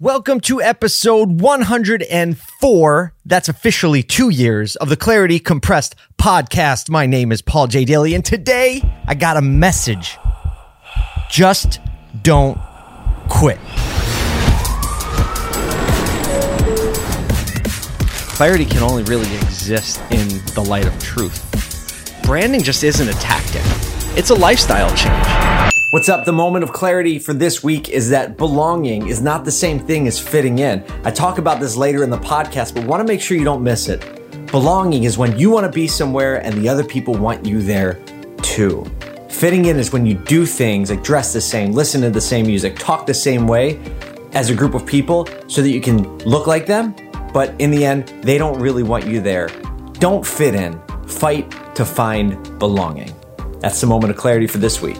Welcome to episode 104. That's officially two years of the Clarity Compressed podcast. My name is Paul J. Daly, and today I got a message. Just don't quit. Clarity can only really exist in the light of truth. Branding just isn't a tactic, it's a lifestyle change. What's up? The moment of clarity for this week is that belonging is not the same thing as fitting in. I talk about this later in the podcast, but want to make sure you don't miss it. Belonging is when you want to be somewhere and the other people want you there too. Fitting in is when you do things like dress the same, listen to the same music, talk the same way as a group of people so that you can look like them, but in the end, they don't really want you there. Don't fit in, fight to find belonging. That's the moment of clarity for this week.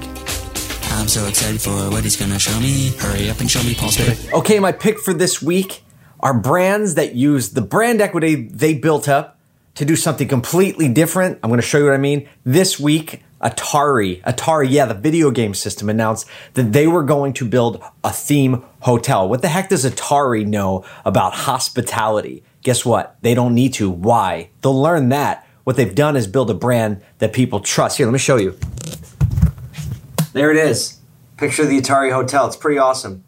I'm so excited for what he's gonna show me. Hurry up and show me Paul's pick. Okay, my pick for this week are brands that use the brand equity they built up to do something completely different. I'm going to show you what I mean. This week, Atari, Atari, yeah, the video game system announced that they were going to build a theme hotel. What the heck does Atari know about hospitality? Guess what? They don't need to. Why? They'll learn that. What they've done is build a brand that people trust. Here, let me show you. There it is. Picture of the Atari Hotel. It's pretty awesome.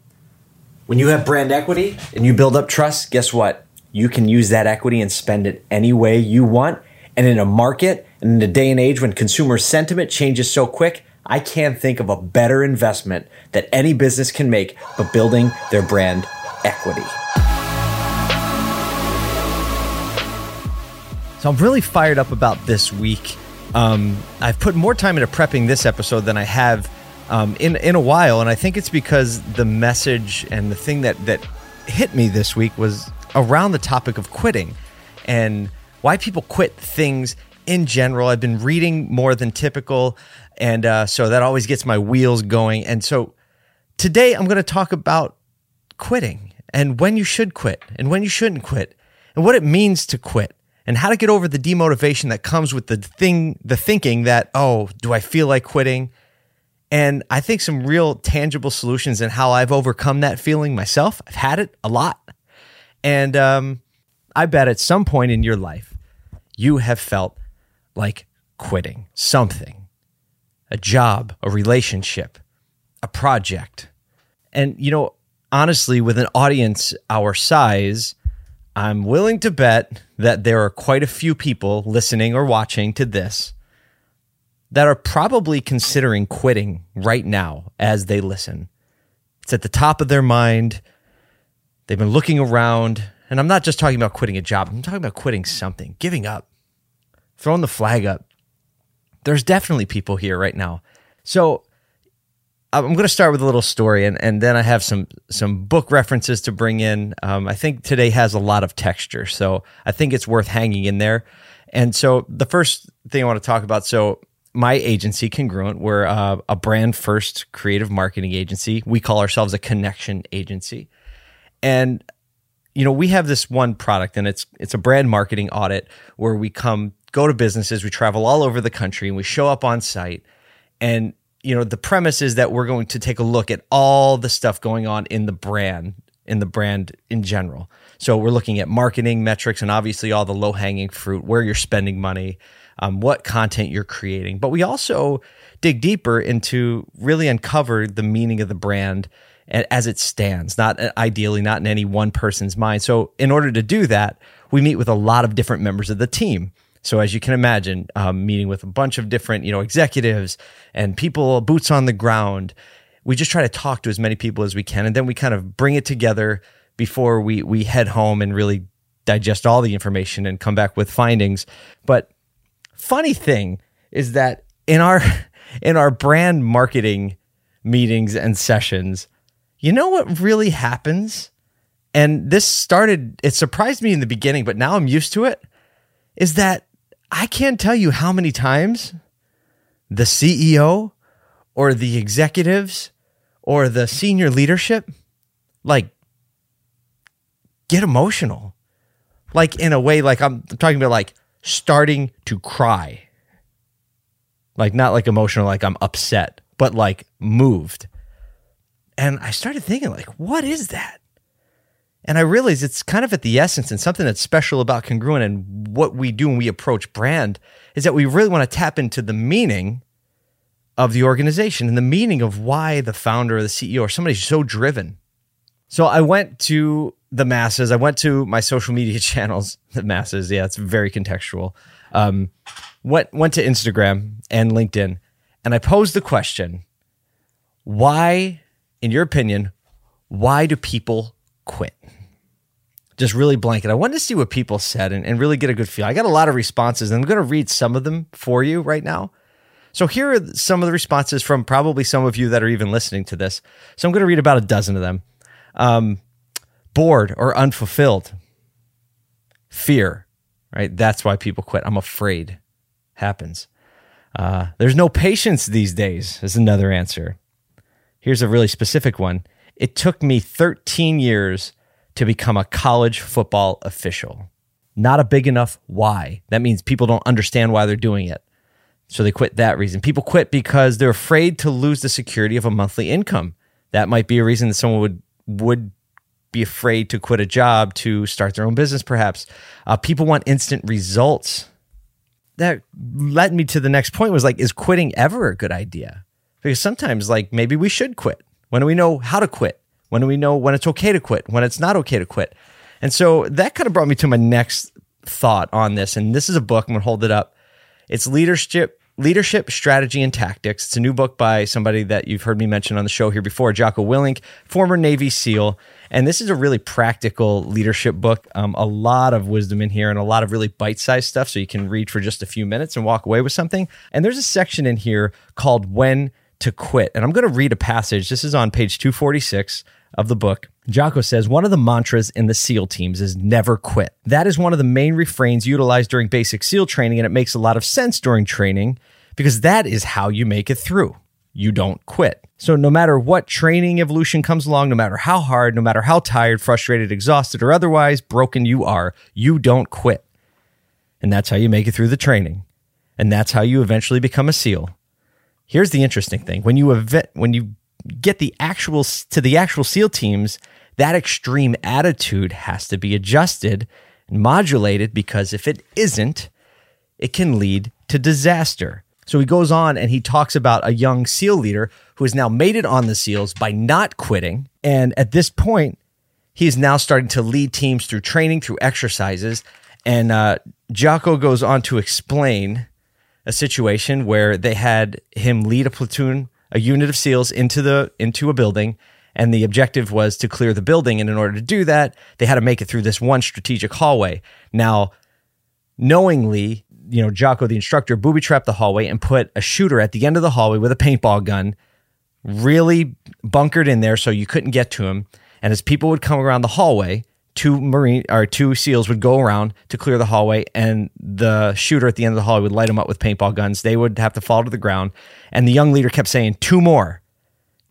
When you have brand equity and you build up trust, guess what? You can use that equity and spend it any way you want. And in a market and in a day and age when consumer sentiment changes so quick, I can't think of a better investment that any business can make but building their brand equity. So I'm really fired up about this week. Um, I've put more time into prepping this episode than I have um, in in a while, and I think it's because the message and the thing that that hit me this week was around the topic of quitting and why people quit things in general. I've been reading more than typical, and uh, so that always gets my wheels going. And so today I'm going to talk about quitting and when you should quit and when you shouldn't quit and what it means to quit and how to get over the demotivation that comes with the thing the thinking that oh do i feel like quitting and I think some real tangible solutions and how I've overcome that feeling myself. I've had it a lot. And um, I bet at some point in your life, you have felt like quitting something a job, a relationship, a project. And, you know, honestly, with an audience our size, I'm willing to bet that there are quite a few people listening or watching to this that are probably considering quitting right now as they listen. It's at the top of their mind. They've been looking around, and I'm not just talking about quitting a job, I'm talking about quitting something, giving up, throwing the flag up. There's definitely people here right now. So I'm going to start with a little story, and, and then I have some some book references to bring in. Um, I think today has a lot of texture, so I think it's worth hanging in there. And so the first thing I want to talk about, so my agency, Congruent, we're uh, a brand first creative marketing agency. We call ourselves a connection agency. And you know, we have this one product and it's it's a brand marketing audit where we come go to businesses, we travel all over the country and we show up on site and you know, the premise is that we're going to take a look at all the stuff going on in the brand, in the brand in general. So we're looking at marketing metrics and obviously all the low hanging fruit, where you're spending money, um, what content you're creating. But we also dig deeper into really uncover the meaning of the brand as it stands, not uh, ideally, not in any one person's mind. So, in order to do that, we meet with a lot of different members of the team. So, as you can imagine, um, meeting with a bunch of different, you know, executives and people, boots on the ground. We just try to talk to as many people as we can, and then we kind of bring it together before we we head home and really digest all the information and come back with findings. But funny thing is that in our in our brand marketing meetings and sessions, you know what really happens? And this started it surprised me in the beginning, but now I'm used to it. Is that I can't tell you how many times the CEO or the executives or the senior leadership like get emotional. Like in a way like I'm talking about like starting to cry. Like, not like emotional, like I'm upset, but like moved. And I started thinking, like, what is that? And I realize it's kind of at the essence and something that's special about congruent and what we do when we approach brand is that we really want to tap into the meaning of the organization and the meaning of why the founder or the CEO or somebody's so driven. So I went to the masses. I went to my social media channels, the masses. Yeah, it's very contextual. Um, went went to Instagram and LinkedIn, and I posed the question: Why, in your opinion, why do people quit? Just really blanket. I wanted to see what people said and, and really get a good feel. I got a lot of responses, and I'm going to read some of them for you right now. So here are some of the responses from probably some of you that are even listening to this. So I'm going to read about a dozen of them. Um, bored or unfulfilled, fear, right? That's why people quit. I'm afraid. Happens. Uh, there's no patience these days, is another answer. Here's a really specific one. It took me 13 years to become a college football official. Not a big enough why. That means people don't understand why they're doing it. So they quit that reason. People quit because they're afraid to lose the security of a monthly income. That might be a reason that someone would would be afraid to quit a job to start their own business, perhaps. Uh, people want instant results. That led me to the next point was like, is quitting ever a good idea? Because sometimes, like, maybe we should quit. When do we know how to quit? When do we know when it's okay to quit? When it's not okay to quit? And so that kind of brought me to my next thought on this. And this is a book, I'm going to hold it up. It's Leadership Leadership, Strategy, and Tactics. It's a new book by somebody that you've heard me mention on the show here before, Jocko Willink, former Navy SEAL. And this is a really practical leadership book. Um, a lot of wisdom in here and a lot of really bite sized stuff. So you can read for just a few minutes and walk away with something. And there's a section in here called When to Quit. And I'm going to read a passage. This is on page 246 of the book. Jocko says one of the mantras in the SEAL teams is never quit. That is one of the main refrains utilized during basic SEAL training, and it makes a lot of sense during training because that is how you make it through. You don't quit. So, no matter what training evolution comes along, no matter how hard, no matter how tired, frustrated, exhausted, or otherwise broken you are, you don't quit. And that's how you make it through the training. And that's how you eventually become a SEAL. Here's the interesting thing when you, ev- when you get the actual to the actual SEAL teams, that extreme attitude has to be adjusted and modulated because if it isn't, it can lead to disaster. So he goes on and he talks about a young SEAL leader who has now made it on the SEALs by not quitting. And at this point, he is now starting to lead teams through training, through exercises. And uh, Jocko goes on to explain a situation where they had him lead a platoon, a unit of SEALs into the into a building, and the objective was to clear the building. And in order to do that, they had to make it through this one strategic hallway. Now, knowingly, you know, Jocko, the instructor, booby trapped the hallway and put a shooter at the end of the hallway with a paintball gun, really bunkered in there so you couldn't get to him. And as people would come around the hallway, two marine or two seals would go around to clear the hallway and the shooter at the end of the hallway would light them up with paintball guns. They would have to fall to the ground and the young leader kept saying two more.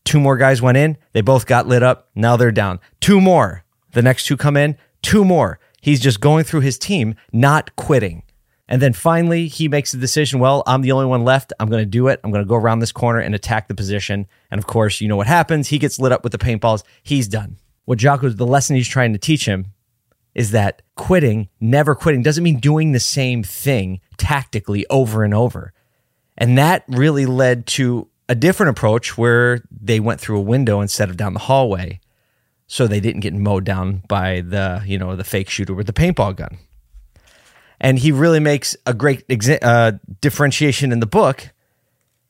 Two more guys went in. They both got lit up. Now they're down. Two more. The next two come in. Two more. He's just going through his team not quitting. And then finally he makes the decision well i'm the only one left. I'm going to do it. I'm going to go around this corner and attack the position. And of course you know what happens? He gets lit up with the paintballs. He's done what Jocko's the lesson he's trying to teach him is that quitting, never quitting, doesn't mean doing the same thing tactically over and over. And that really led to a different approach where they went through a window instead of down the hallway. So they didn't get mowed down by the, you know, the fake shooter with the paintball gun. And he really makes a great exa- uh, differentiation in the book.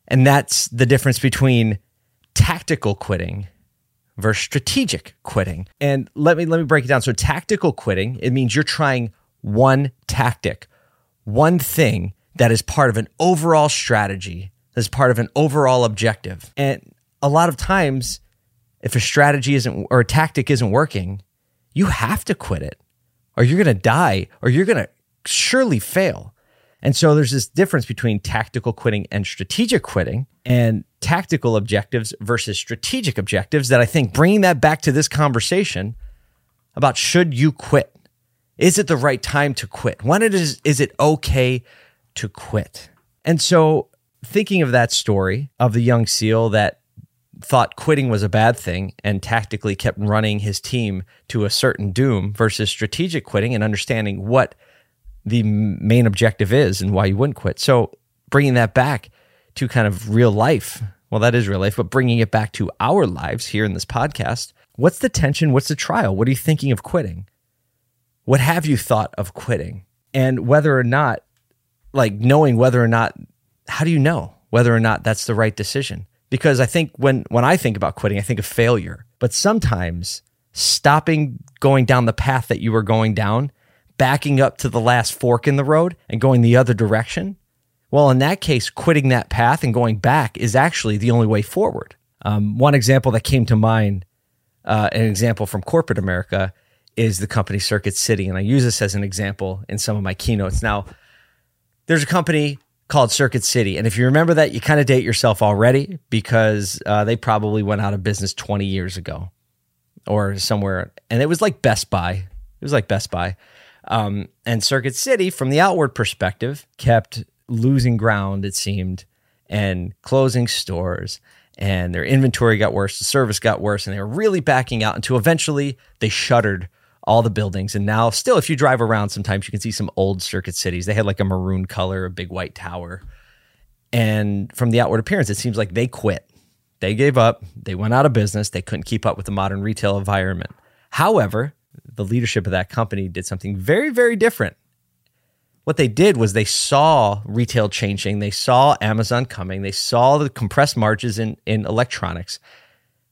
And that's the difference between tactical quitting versus strategic quitting. And let me let me break it down. So tactical quitting, it means you're trying one tactic, one thing that is part of an overall strategy, as part of an overall objective. And a lot of times if a strategy isn't or a tactic isn't working, you have to quit it or you're going to die or you're going to surely fail. And so there's this difference between tactical quitting and strategic quitting and tactical objectives versus strategic objectives that I think bringing that back to this conversation about should you quit? Is it the right time to quit? When it is is it okay to quit? And so thinking of that story of the young seal that thought quitting was a bad thing and tactically kept running his team to a certain doom versus strategic quitting and understanding what the main objective is and why you wouldn't quit. So bringing that back to kind of real life. Well, that is real life, but bringing it back to our lives here in this podcast. What's the tension? What's the trial? What are you thinking of quitting? What have you thought of quitting? And whether or not, like knowing whether or not, how do you know whether or not that's the right decision? Because I think when, when I think about quitting, I think of failure. But sometimes stopping going down the path that you were going down, backing up to the last fork in the road and going the other direction, well, in that case, quitting that path and going back is actually the only way forward. Um, one example that came to mind, uh, an example from corporate America, is the company Circuit City. And I use this as an example in some of my keynotes. Now, there's a company called Circuit City. And if you remember that, you kind of date yourself already because uh, they probably went out of business 20 years ago or somewhere. And it was like Best Buy. It was like Best Buy. Um, and Circuit City, from the outward perspective, kept losing ground, it seemed, and closing stores. And their inventory got worse, the service got worse, and they were really backing out until eventually they shuttered all the buildings. And now, still, if you drive around, sometimes you can see some old circuit cities. They had like a maroon color, a big white tower. And from the outward appearance, it seems like they quit. They gave up. They went out of business. They couldn't keep up with the modern retail environment. However, the leadership of that company did something very, very different. What they did was they saw retail changing. They saw Amazon coming. They saw the compressed margins in, in electronics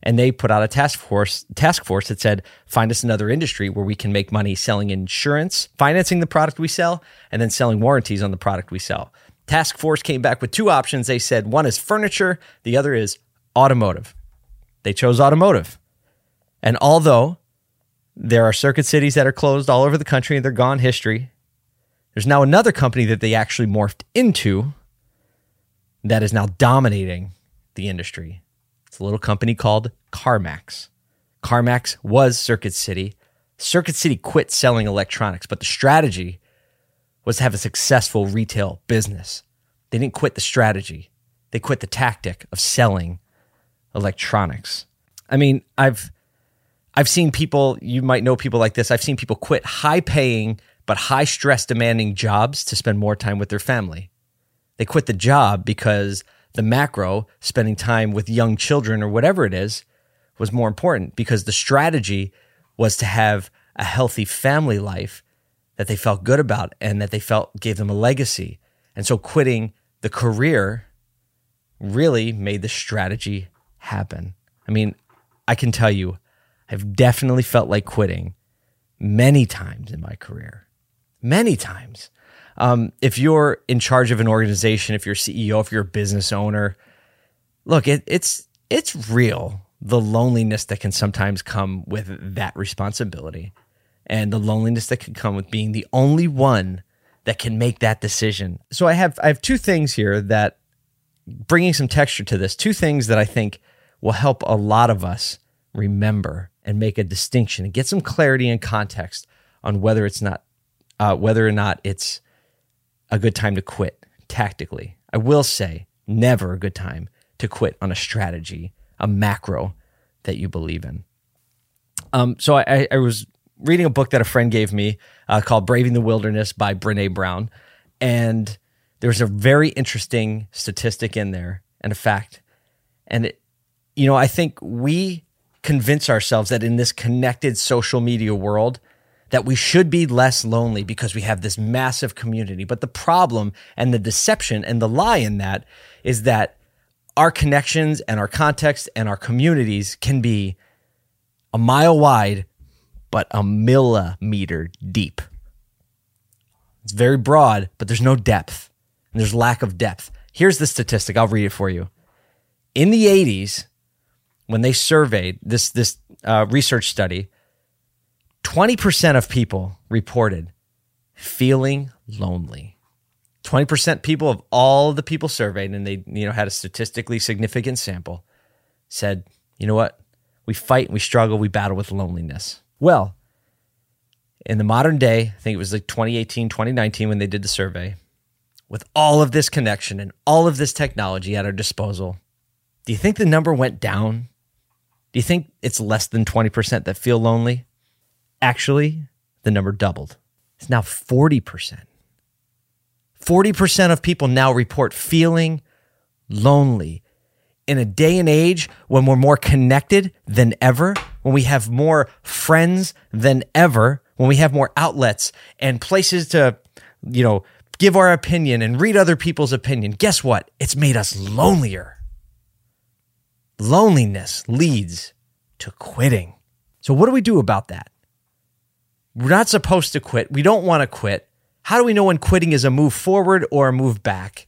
and they put out a task force task force that said find us another industry where we can make money selling insurance financing the product we sell and then selling warranties on the product we sell task force came back with two options they said one is furniture the other is automotive they chose automotive and although there are circuit cities that are closed all over the country and they're gone history there's now another company that they actually morphed into that is now dominating the industry it's a little company called CarMax. CarMax was Circuit City. Circuit City quit selling electronics, but the strategy was to have a successful retail business. They didn't quit the strategy, they quit the tactic of selling electronics. I mean, I've I've seen people, you might know people like this. I've seen people quit high paying but high stress demanding jobs to spend more time with their family. They quit the job because the macro, spending time with young children or whatever it is, was more important because the strategy was to have a healthy family life that they felt good about and that they felt gave them a legacy. And so quitting the career really made the strategy happen. I mean, I can tell you, I've definitely felt like quitting many times in my career. Many times. Um, if you're in charge of an organization, if you're CEO, if you're a business owner, look, it, it's it's real the loneliness that can sometimes come with that responsibility, and the loneliness that can come with being the only one that can make that decision. So I have I have two things here that bringing some texture to this. Two things that I think will help a lot of us remember and make a distinction and get some clarity and context on whether it's not uh, whether or not it's a good time to quit tactically. I will say, never a good time to quit on a strategy, a macro that you believe in. Um, so I, I, was reading a book that a friend gave me uh, called Braving the Wilderness by Brene Brown. And there's a very interesting statistic in there and a fact. And, it, you know, I think we convince ourselves that in this connected social media world, that we should be less lonely because we have this massive community. But the problem and the deception and the lie in that is that our connections and our context and our communities can be a mile wide, but a millimeter deep. It's very broad, but there's no depth and there's lack of depth. Here's the statistic. I'll read it for you. In the 80s, when they surveyed this, this uh, research study, 20% of people reported feeling lonely. 20% people of all the people surveyed and they you know had a statistically significant sample said, "You know what? We fight, we struggle, we battle with loneliness." Well, in the modern day, I think it was like 2018, 2019 when they did the survey, with all of this connection and all of this technology at our disposal, Do you think the number went down? Do you think it's less than 20% that feel lonely? Actually, the number doubled. It's now 40%. 40% of people now report feeling lonely in a day and age when we're more connected than ever, when we have more friends than ever, when we have more outlets and places to, you know, give our opinion and read other people's opinion. Guess what? It's made us lonelier. Loneliness leads to quitting. So, what do we do about that? We're not supposed to quit. We don't want to quit. How do we know when quitting is a move forward or a move back?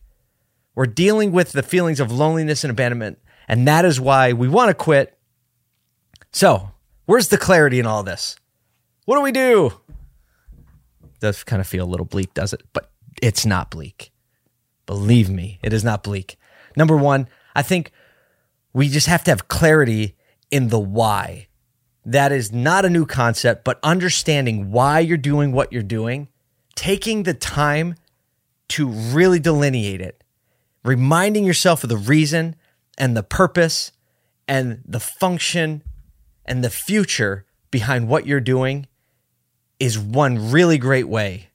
We're dealing with the feelings of loneliness and abandonment, and that is why we want to quit. So, where's the clarity in all this? What do we do? Does kind of feel a little bleak, does it? But it's not bleak. Believe me, it is not bleak. Number one, I think we just have to have clarity in the why. That is not a new concept, but understanding why you're doing what you're doing, taking the time to really delineate it, reminding yourself of the reason and the purpose and the function and the future behind what you're doing is one really great way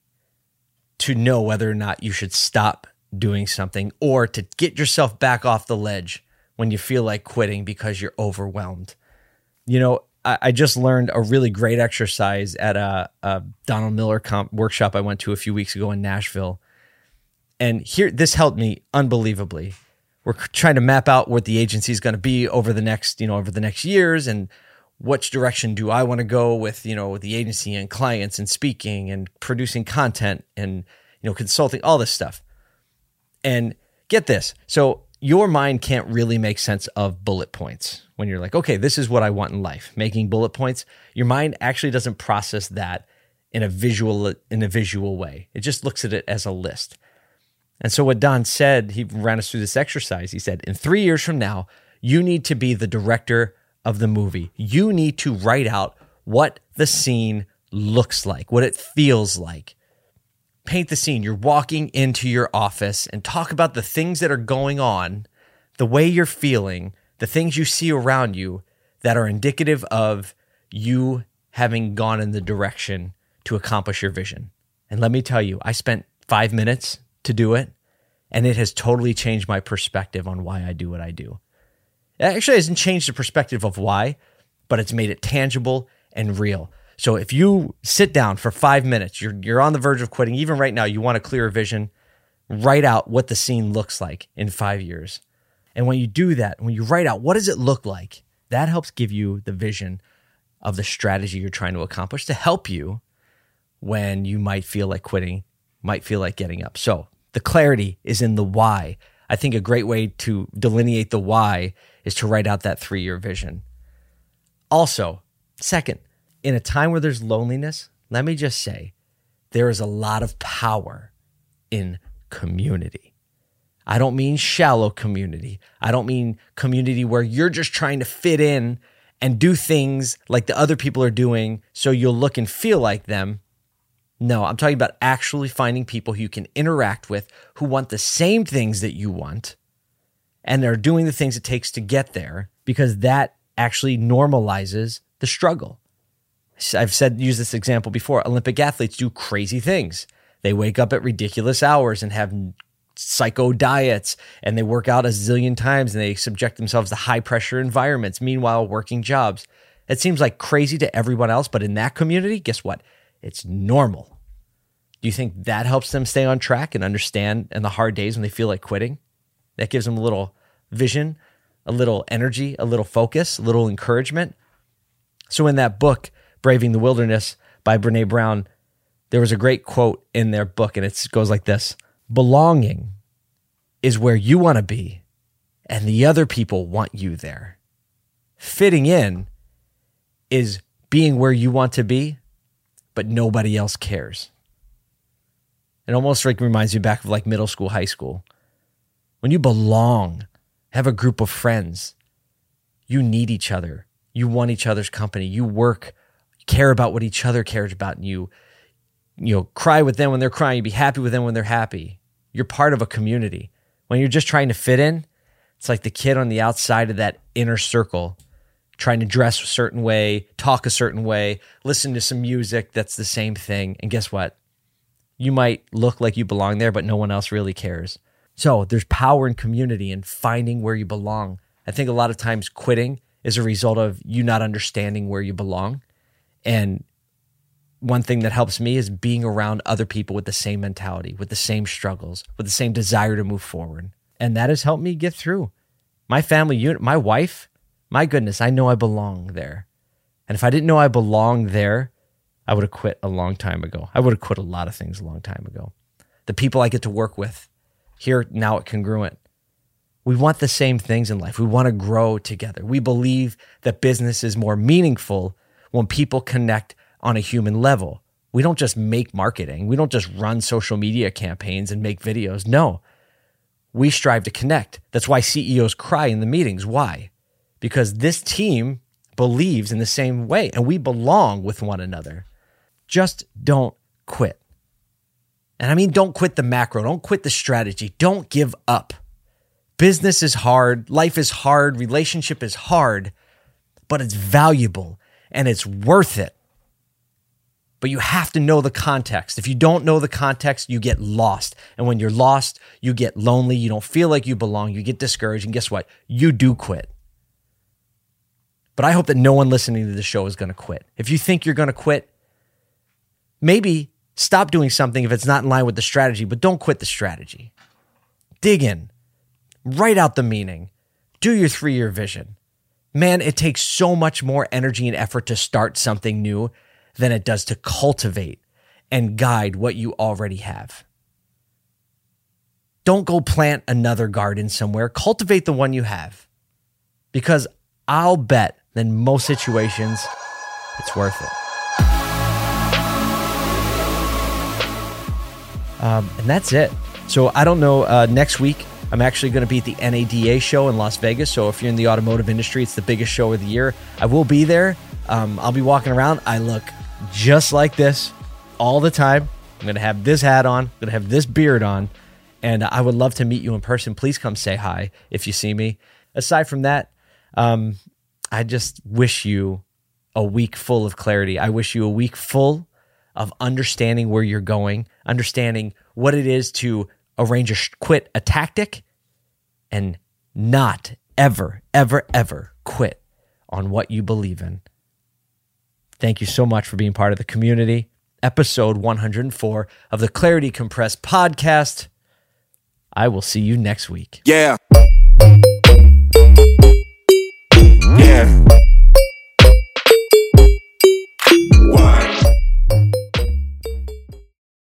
to know whether or not you should stop doing something or to get yourself back off the ledge when you feel like quitting because you're overwhelmed. You know, I, I just learned a really great exercise at a, a Donald Miller comp workshop I went to a few weeks ago in Nashville. And here, this helped me unbelievably. We're trying to map out what the agency is going to be over the next, you know, over the next years and which direction do I want to go with, you know, the agency and clients and speaking and producing content and, you know, consulting, all this stuff. And get this. So your mind can't really make sense of bullet points when you're like, okay, this is what I want in life, making bullet points. Your mind actually doesn't process that in a visual in a visual way. It just looks at it as a list. And so what Don said, he ran us through this exercise. He said, in 3 years from now, you need to be the director of the movie. You need to write out what the scene looks like, what it feels like. Paint the scene. You're walking into your office and talk about the things that are going on, the way you're feeling, the things you see around you that are indicative of you having gone in the direction to accomplish your vision. And let me tell you, I spent five minutes to do it, and it has totally changed my perspective on why I do what I do. It actually hasn't changed the perspective of why, but it's made it tangible and real. So if you sit down for five minutes, you're you're on the verge of quitting. Even right now, you want a clearer vision. Write out what the scene looks like in five years. And when you do that, when you write out what does it look like, that helps give you the vision of the strategy you're trying to accomplish to help you when you might feel like quitting, might feel like getting up. So the clarity is in the why. I think a great way to delineate the why is to write out that three year vision. Also, second, in a time where there's loneliness, let me just say there is a lot of power in community. I don't mean shallow community. I don't mean community where you're just trying to fit in and do things like the other people are doing so you'll look and feel like them. No, I'm talking about actually finding people who you can interact with who want the same things that you want and they're doing the things it takes to get there because that actually normalizes the struggle. I've said use this example before. Olympic athletes do crazy things. They wake up at ridiculous hours and have psycho diets and they work out a zillion times and they subject themselves to high pressure environments meanwhile working jobs. It seems like crazy to everyone else, but in that community, guess what? It's normal. Do you think that helps them stay on track and understand in the hard days when they feel like quitting? That gives them a little vision, a little energy, a little focus, a little encouragement. So, in that book, Braving the Wilderness by Brene Brown, there was a great quote in their book, and it goes like this Belonging is where you want to be, and the other people want you there. Fitting in is being where you want to be, but nobody else cares. It almost like reminds me back of like middle school, high school. When you belong, have a group of friends, you need each other. You want each other's company. You work, care about what each other cares about, and you, you know, cry with them when they're crying. You be happy with them when they're happy. You're part of a community. When you're just trying to fit in, It's like the kid on the outside of that inner circle trying to dress a certain way, talk a certain way, listen to some music that's the same thing. And guess what? You might look like you belong there, but no one else really cares. So there's power in community and finding where you belong. I think a lot of times quitting is a result of you not understanding where you belong. And one thing that helps me is being around other people with the same mentality, with the same struggles, with the same desire to move forward. And that has helped me get through. My family unit, my wife, my goodness, I know I belong there. And if I didn't know I belonged there, I would have quit a long time ago. I would have quit a lot of things a long time ago. The people I get to work with here now at Congruent, we want the same things in life. We want to grow together. We believe that business is more meaningful when people connect on a human level. We don't just make marketing, we don't just run social media campaigns and make videos. No, we strive to connect. That's why CEOs cry in the meetings. Why? Because this team believes in the same way and we belong with one another. Just don't quit. And I mean, don't quit the macro, don't quit the strategy, don't give up. Business is hard, life is hard, relationship is hard, but it's valuable and it's worth it. But you have to know the context. If you don't know the context, you get lost. And when you're lost, you get lonely. You don't feel like you belong. You get discouraged. And guess what? You do quit. But I hope that no one listening to the show is going to quit. If you think you're going to quit, maybe stop doing something if it's not in line with the strategy, but don't quit the strategy. Dig in, write out the meaning, do your three year vision. Man, it takes so much more energy and effort to start something new than it does to cultivate and guide what you already have. Don't go plant another garden somewhere. Cultivate the one you have. Because I'll bet in most situations, it's worth it. Um, and that's it. So I don't know. Uh, next week, I'm actually going to be at the NADA show in Las Vegas. So if you're in the automotive industry, it's the biggest show of the year. I will be there. Um, I'll be walking around. I look just like this all the time. I'm going to have this hat on, I'm going to have this beard on, and I would love to meet you in person. Please come say hi if you see me. Aside from that, um, I just wish you a week full of clarity. I wish you a week full of understanding where you're going, understanding what it is to a sh- quit a tactic, and not ever, ever, ever quit on what you believe in. Thank you so much for being part of the community. Episode 104 of the Clarity Compressed podcast. I will see you next week. Yeah. Yeah.